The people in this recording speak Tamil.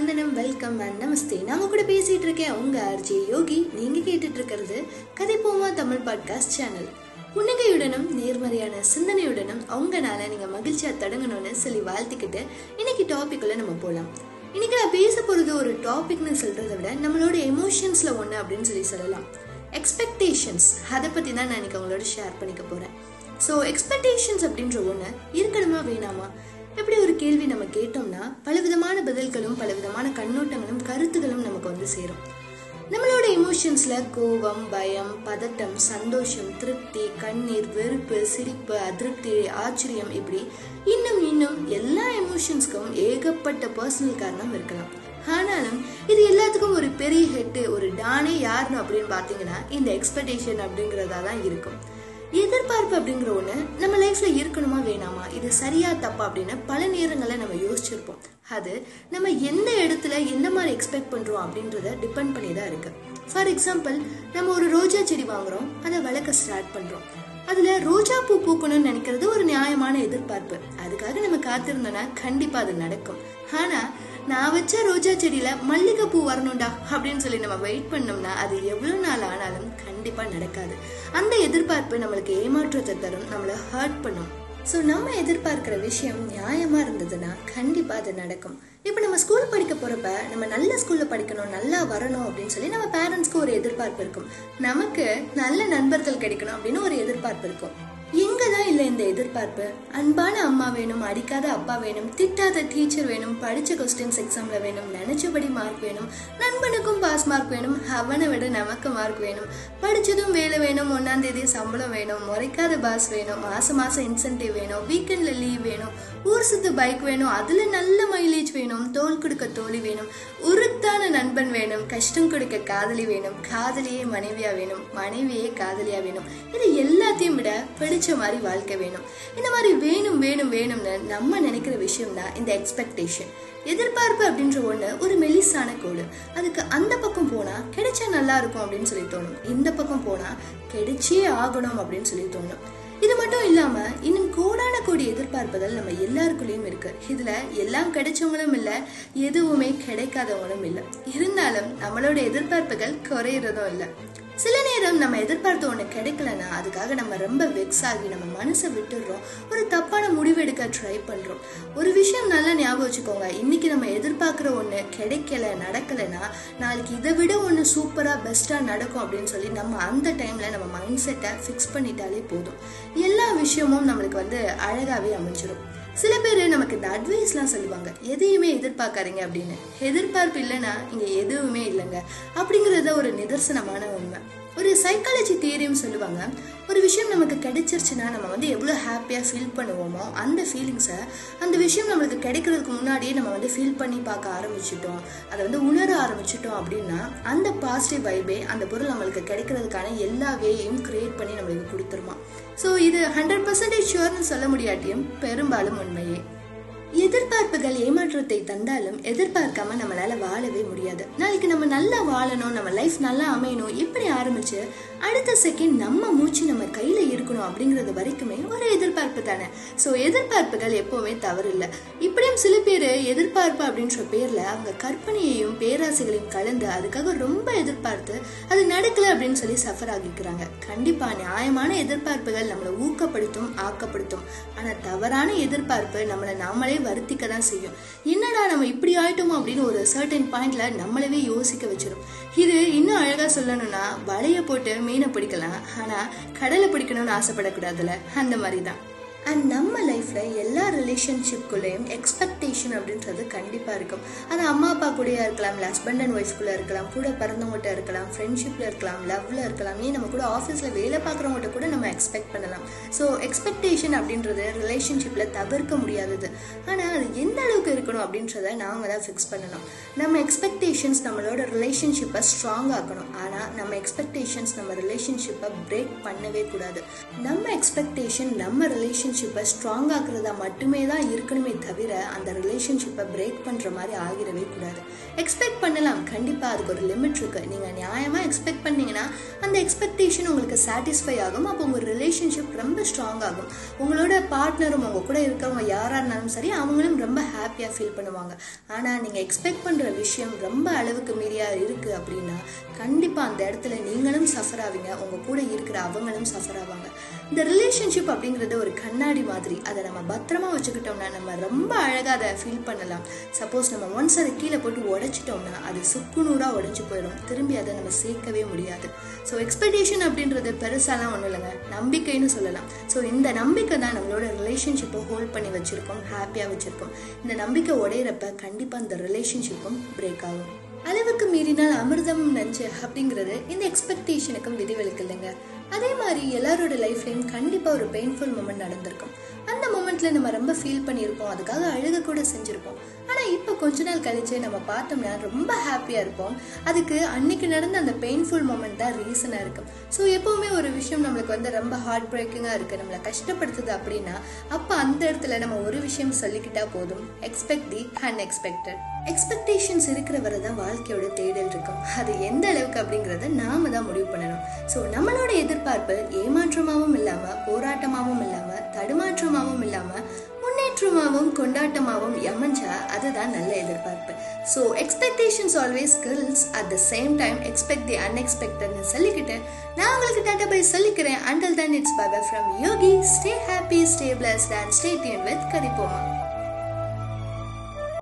வந்தனம் வெல்கம் அண்ட் நமஸ்தே நாம கூட பேசிட்டு இருக்கேன். உங்க ஆர்ஜி யோகி நீங்க கேட்டுட்டு இருக்கிறது கதைப்போமா தமிழ் பாட்காஸ்ட் சேனல் புன்னகையுடனும் நேர்மறையான சிந்தனையுடனும் அவங்கனால நீங்க மகிழ்ச்சியா தொடங்கணும்னு சொல்லி வாழ்த்திக்கிட்டு இன்னைக்கு டாபிக்குள்ள நம்ம போலாம். இன்னைக்கு நான் பேச போறது ஒரு டாபிக்னு சொல்றதை விட நம்மளோட எமோஷன்ஸ்ல ஒண்ணு அப்படின்னு சொல்லி சொல்லலாம். எக்ஸ்பெக்டேஷன்ஸ் அதை பத்தி தான் நான் இன்னைக்கு உங்களோட ஷேர் பண்ணிக்க போறேன். ஸோ எக்ஸ்பெக்டேஷன்ஸ் அப்படின்ற ஒன்று இருக்கணுமா வேணாமா? இப்படி ஒரு கேள்வி நம்ம கேட்டோம்னா பலவிதமான பதில்களும் பலவிதமான கண்ணோட்டங்களும் கருத்துகளும் நமக்கு வந்து சேரும். நம்மளோட இமோஷன்ஸ்ல கோபம் பயம் பதட்டம் சந்தோஷம் திருப்தி கண்ணீர் வெறுப்பு சிரிப்பு அதிருப்தி ஆச்சரியம் இப்படி இன்னும் இன்னும் எல்லா எமோஷன்ஸ்க்கும் ஏகப்பட்ட பர்சனல் காரணம் இருக்கலாம். ஆனாலும் இது எல்லாத்துக்கும் ஒரு பெரிய ஹெட்டு ஒரு டானே யாருன்னு அப்படின்னு பார்த்தீங்கன்னா இந்த எக்ஸ்பெக்டேஷன் அப்படிங்கிறதா தான் இருக்கும். எதிர்பார்ப்பு அப்படிங்கிற ஒன்று நம்ம லைஃப்பில் இருக்கணுமா வேணாமா? இது சரியா தப்பா அப்படின்னு பல நேரங்களில் நம்ம யோசிச்சிருப்போம். அது நம்ம எந்த இடத்துல எந்த மாதிரி எக்ஸ்பெக்ட் பண்ணுறோம் அப்படின்றத டிபெண்ட் பண்ணி தான் இருக்கு. ஃபார் எக்ஸாம்பிள் நம்ம ஒரு ரோஜா செடி வாங்குறோம் அதை வளர்க்க ஸ்டார்ட் பண்ணுறோம் அதில் ரோஜா பூ பூக்கணும்னு நினைக்கிறது ஒரு நியாயமான எதிர்பார்ப்பு. அதுக்காக நம்ம காத்திருந்தோம்னா கண்டிப்பாக அது நடக்கும். ஆனால் நான் வச்ச ரோஜா செடியில் மல்லிகைப்பூ வரணும்டா அப்படின்னு சொல்லி நம்ம வெயிட் பண்ணோம்னா அது எவ்வளோ நாள் ஆனாலும் கண்டிப்பாக நடக்காது. அந்த எதிர்பார்ப்பு நம்மளுக்கு ஏமாற்றத்தை தரும் நம்மளை ஹர்ட் பண்ணும். ஸோ நம்ம எதிர்பார்க்கிற விஷயம் நியாயமாக இருந்ததுன்னா கண்டிப்பாக அது நடக்கும். இப்போ நம்ம ஸ்கூல் படிக்க போகிறப்ப நம்ம நல்ல ஸ்கூலில் படிக்கணும் நல்லா வரணும் அப்படின்னு சொல்லி நம்ம பேரண்ட்ஸ்க்கு ஒரு எதிர்பார்ப்பு இருக்கும். நமக்கு நல்ல நண்பர்கள் கிடைக்கணும் அப்படின்னு ஒரு எதிர்பார்ப்பு இருக்கும். எங்கதான் இல்லை இந்த எதிர்பார்ப்பு. அன்பான அம்மா வேணும் அடிக்காத அப்பா வேணும் திட்டாத டீச்சர் வேணும் படிச்ச கொஸ்டின்ஸ் எக்ஸாம்ல வேணும் நினைச்சபடி மார்க் வேணும் நண்பனுக்கும் பாஸ் மார்க் வேணும் அவனை விட நமக்கு மார்க் வேணும். படிச்சதும் வேலை வேணும் ஒன்னாம் தேதி சம்பளம் வேணும் முறைக்காத பாஸ் வேணும் மாசம் மாசம் இன்சென்டிவ் வேணும் வீக்கெண்ட்ல லீவ் வேணும் ஊர் சுத்து பைக் வேணும் அதுல நல்ல மைலேஜ் வேணும் தோல் கொடுக்க தோழி வேணும் உருத்தான நண்பன் வேணும் கஷ்டம் கொடுக்க காதலி வேணும் காதலியே மனைவியா வேணும் மனைவியே காதலியா வேணும் இது எல்லாத்தையும் விட பிடிச்ச மாதிரி வாழ்க்கை வேணும். இந்த மாதிரி வேணும் வேணும் வேணும்னு நம்ம நினைக்கிற விஷயம் தான் இந்த எக்ஸ்பெக்டேஷன் எதிர்பார்ப்பு அப்படின்ற ஒன்று ஒரு மெலிசான கோடு. அதுக்கு அந்த பக்கம் போனா கிடைச்சா நல்லா இருக்கும் அப்படின்னு சொல்லி தோணும். இந்த பக்கம் போனா கிடைச்சே ஆகணும் அப்படின்னு சொல்லி தோணும். இது மட்டும் இல்லாம இன்னும் கோடான கோடி எதிர்பார்ப்புகள் நம்ம எல்லாருக்குள்ளயும் இருக்கு. இதுல எல்லாம் கிடைச்சவங்களும் இல்ல எதுவுமே கிடைக்காதவங்களும் இல்ல. இருந்தாலும் நம்மளோட எதிர்பார்ப்புகள் குறையறதும் இல்ல. சில நேரம் நம்ம எதிர்பார்த்த ஒன்று கிடைக்கலன்னா அதுக்காக நம்ம ரொம்ப வெக்ஸ் ஆகி நம்ம மனசை விட்டுடுறோம். ஒரு தப்பான முடிவெடுக்க ட்ரை பண்ணுறோம் ஒரு விஷயம் நல்லா ஞாபகம் வச்சுக்கோங்க. இன்னைக்கு நம்ம எதிர்பார்க்குற ஒன்று கிடைக்கல நடக்கலைன்னா நாளைக்கு இதை விட ஒன்று சூப்பராக பெஸ்ட்டாக நடக்கும் அப்படின்னு சொல்லி நம்ம அந்த டைமில் நம்ம மைண்ட் செட்டை ஃபிக்ஸ் பண்ணிட்டாலே போதும். எல்லா விஷயமும் நம்மளுக்கு வந்து அழகாகவே அமைஞ்சிடும் சில பேர் நமக்கு இந்த அட்வைஸ்லாம் சொல்லுவாங்க. எதையுமே எதிர்பார்க்காதீங்க அப்படின்னு. எதிர்பார்ப்பு இல்லைன்னா இங்கே எதுவுமே இல்லைங்க. அப்படிங்கிறத ஒரு நிதர்சனமான உண்மை. ஒரு சைக்காலஜி தியரியும் சொல்லுவாங்க. ஒரு விஷயம் நமக்கு கிடைச்சிருச்சுன்னா நம்ம வந்து எவ்வளோ ஹாப்பியாக ஃபீல் பண்ணுவோமோ அந்த ஃபீலிங்ஸை அந்த விஷயம் நம்மளுக்கு கிடைக்கிறதுக்கு முன்னாடியே நம்ம வந்து ஃபீல் பண்ணி பார்க்க ஆரம்பிச்சிட்டோம். அதை வந்து உணர ஆரம்பிச்சிட்டோம் அப்படின்னா அந்த பாசிட்டிவ் வைபே அந்த பொருள் நம்மளுக்கு கிடைக்கிறதுக்கான எல்லா வேயையும் கிரியேட் பண்ணி நம்மளுக்கு கொடுத்துருமா. ஸோ இது ஹண்ட்ரட் பர்சன்டேஜ் ஷுவர்னு சொல்ல முடியாட்டியும் பெரும்பாலும் உண்மையே. எதிர்பார்ப்புகள் ஏமாற்றத்தை தந்தாலும் எதிர்பார்க்காம நம்மளால வாழவே முடியாது. நாளைக்கு நம்ம நல்லா வாழணும் நம்ம லைஃப் நல்லா அமையணும் இப்படி ஆரம்பிச்சு அடுத்த செகண்ட் நம்ம மூச்சு நம்ம கையில இருக்கணும் அப்படிங்கறது வரைக்குமே ஒரு எதிர்பார்ப்பு தானே. ஸோ எதிர்பார்ப்புகள் எப்பவுமே தவறு இல்லை. இப்படியும் சில பேர் எதிர்பார்ப்பு அப்படின்ற பேர்ல அவங்க கற்பனையையும் பேராசைகளையும் கலந்து அதுக்காக ரொம்ப எதிர்பார்த்து அது நடக்கல அப்படின்னு சொல்லி சஃபர் ஆகிக்கிறாங்க கண்டிப்பா நியாயமான எதிர்பார்ப்புகள் நம்மளை ஊக்கப்படுத்தும் ஆக்கப்படுத்தும். ஆனா தவறான எதிர்பார்ப்பு நம்மளை நாமளே வருத்திக்க தான் செய்யும். என்னடா நம்ம இப்படி ஆயிட்டோமோ அப்படின்னு ஒரு சர்டன் பாயிண்ட்ல நம்மளவே யோசிக்க வச்சிடும் இது இன்னும் அழகா சொல்லணும்னா வலைய போட்டு மீனை பிடிக்கலாம். ஆனா கடலை பிடிக்கணும்னு ஆசைப்படக்கூடாதுல அந்த மாதிரி தான் அண்ட் நம்ம லைஃப்பில் எல்லா ரிலேஷன்ஷிப்குள்ளேயும் எக்ஸ்பெக்டேஷன் அப்படின்றது கண்டிப்பாக இருக்கும். அது அம்மா அப்பா கூடயே இருக்கலாம் இல்லை ஹஸ்பண்ட் அண்ட் ஒய்ஃப்குள்ளே இருக்கலாம் கூட பிறந்தவங்ககிட்ட இருக்கலாம் ஃப்ரெண்ட்ஷிப்பில் இருக்கலாம் லவ்வில் இருக்கலாம் ஏன் நம்ம கூட ஆஃபீஸில் வேலை பார்க்குறவங்ககிட்ட கூட நம்ம எக்ஸ்பெக்ட் பண்ணலாம். ஸோ எக்ஸ்பெக்டேஷன் அப்படின்றது ரிலேஷன்ஷிப்பில் தவிர்க்க முடியாதது. ஆனால் அது எந்த அளவுக்கு இருக்கணும் அப்படின்றத நாங்கள் தான் ஃபிக்ஸ் பண்ணணும். நம்ம எக்ஸ்பெக்டேஷன்ஸ் நம்மளோட ரிலேஷன்ஷிப்பை ஸ்ட்ராங் ஆக்கணும். ஆனால் நம்ம எக்ஸ்பெக்டேஷன்ஸ் நம்ம ரிலேஷன்ஷிப்பை பிரேக் பண்ணவே கூடாது. நம்ம எக்ஸ்பெக்டேஷன் நம்ம ரிலேஷன் ரிலேஷன்ஷிப்பை ஸ்ட்ராங் ஆக்குறதா மட்டுமே தான் இருக்கணுமே தவிர அந்த ரிலேஷன்ஷிப்பை பிரேக் பண்ணுற மாதிரி ஆகிடவே கூடாது. எக்ஸ்பெக்ட் பண்ணலாம். கண்டிப்பாக அதுக்கு ஒரு லிமிட் இருக்குது நீங்கள் நியாயமாக எக்ஸ்பெக்ட் பண்ணீங்கன்னா அந்த எக்ஸ்பெக்டேஷன் உங்களுக்கு சாட்டிஸ்ஃபை ஆகும். அப்போ உங்கள் ரிலேஷன்ஷிப் ரொம்ப ஸ்ட்ராங் ஆகும். உங்களோட பார்ட்னரும் உங்கள் கூட இருக்கிறவங்க யாராக இருந்தாலும் சரி அவங்களும் ரொம்ப ஹாப்பியாக ஃபீல் பண்ணுவாங்க. ஆனால் நீங்கள் எக்ஸ்பெக்ட் பண்ணுற விஷயம் ரொம்ப அளவுக்கு மீறியாக இருக்குது அப்படின்னா கண்டிப்பாக அந்த இடத்துல நீங்களும் சஃபர் ஆவீங்க. உங்கள் கூட இருக்கிற அவங்களும் சஃபர் ஆவாங்க. இந்த ரிலேஷன்ஷிப் அப்படிங்கிறது ஒரு கண்ணாடி மாதிரி அதை நம்ம பத்திரமா வச்சுக்கிட்டோம்னா நம்ம ரொம்ப அழகாக அதை ஃபீல் பண்ணலாம். சப்போஸ் நம்ம ஒன்ஸ் அதை கீழே போட்டு உடைச்சிட்டோம்னா அது சுக்குநூறாக உடைஞ்சு போயிடும். திரும்பி அதை நம்ம சேர்க்கவே முடியாது. ஸோ எக்ஸ்பெக்டேஷன் அப்படின்றது பெருசாலாம் ஒன்றும் இல்லைங்க. நம்பிக்கைன்னு சொல்லலாம். ஸோ இந்த நம்பிக்கை தான் நம்மளோட ரிலேஷன்ஷிப்பை ஹோல்ட் பண்ணி வச்சுருக்கோம் ஹாப்பியாக வச்சுருக்கோம். இந்த நம்பிக்கை உடையிறப்ப கண்டிப்பாக இந்த ரிலேஷன்ஷிப்பும் பிரேக் ஆகும். அளவுக்கு மீறினால் அமிர்தம் நஞ்சு அப்படிங்கிறது இந்த எக்ஸ்பெக்டேஷனுக்கும் விதிவிலக்கு இல்லைங்க. அதே மாதிரி எல்லாரோட லைஃப்லையும் கண்டிப்பாக ஒரு பெயின்ஃபுல் மூமெண்ட் நடந்திருக்கும். அந்த மூமெண்ட்ல நம்ம ரொம்ப ஃபீல் பண்ணியிருப்போம். அதுக்காக அழுக கூட செஞ்சுருப்போம். ஆனால் இப்போ கொஞ்ச நாள் கழிச்சு நம்ம பார்த்தோம்னா ரொம்ப ஹாப்பியாக இருப்போம். அதுக்கு அன்னைக்கு நடந்த அந்த பெயின்ஃபுல் மூமெண்ட் தான் ரீசனாக இருக்கும் ஸோ எப்போவுமே ஒரு விஷயம் நம்மளுக்கு வந்து ரொம்ப ஹார்ட் பிரேக்கிங்காக இருக்குது நம்மளை கஷ்டப்படுத்துது அப்படின்னா அப்போ அந்த இடத்துல நம்ம ஒரு விஷயம் சொல்லிக்கிட்டா போதும். எக்ஸ்பெக்ட் தி அன்எக்ஸ்பெக்டட் எக்ஸ்பெக்டேஷன்ஸ் இருக்கிற வரை தான் வாழ்க்கையோட தேடல் இருக்கும். அது எந்த அளவுக்கு அப்படிங்கிறத நாம தான் முடிவு பண்ணணும். ஸோ நம்மளோட எதிர்பார்ப்பு ஏமாற்றமாகவும் இல்லாமல் போராட்டமாகவும் இல்லாமல் தடுமாற்றமாகவும் இல்லாமல் முன்னேற்றமாகவும் கொண்டாட்டமாகவும் அமைஞ்சா அதுதான் நல்ல எதிர்பார்ப்பு. So expectations always kills at the same time expect the அன்எக்ஸ்பெக்டட்னு சொல்லிக்கிட்டு நான் உங்களுக்கு டாட்டா பை சொல்லிக்கிறேன். Until then it's பகர் from Yogi stay happy stay blessed and stay tuned with கரிபோமா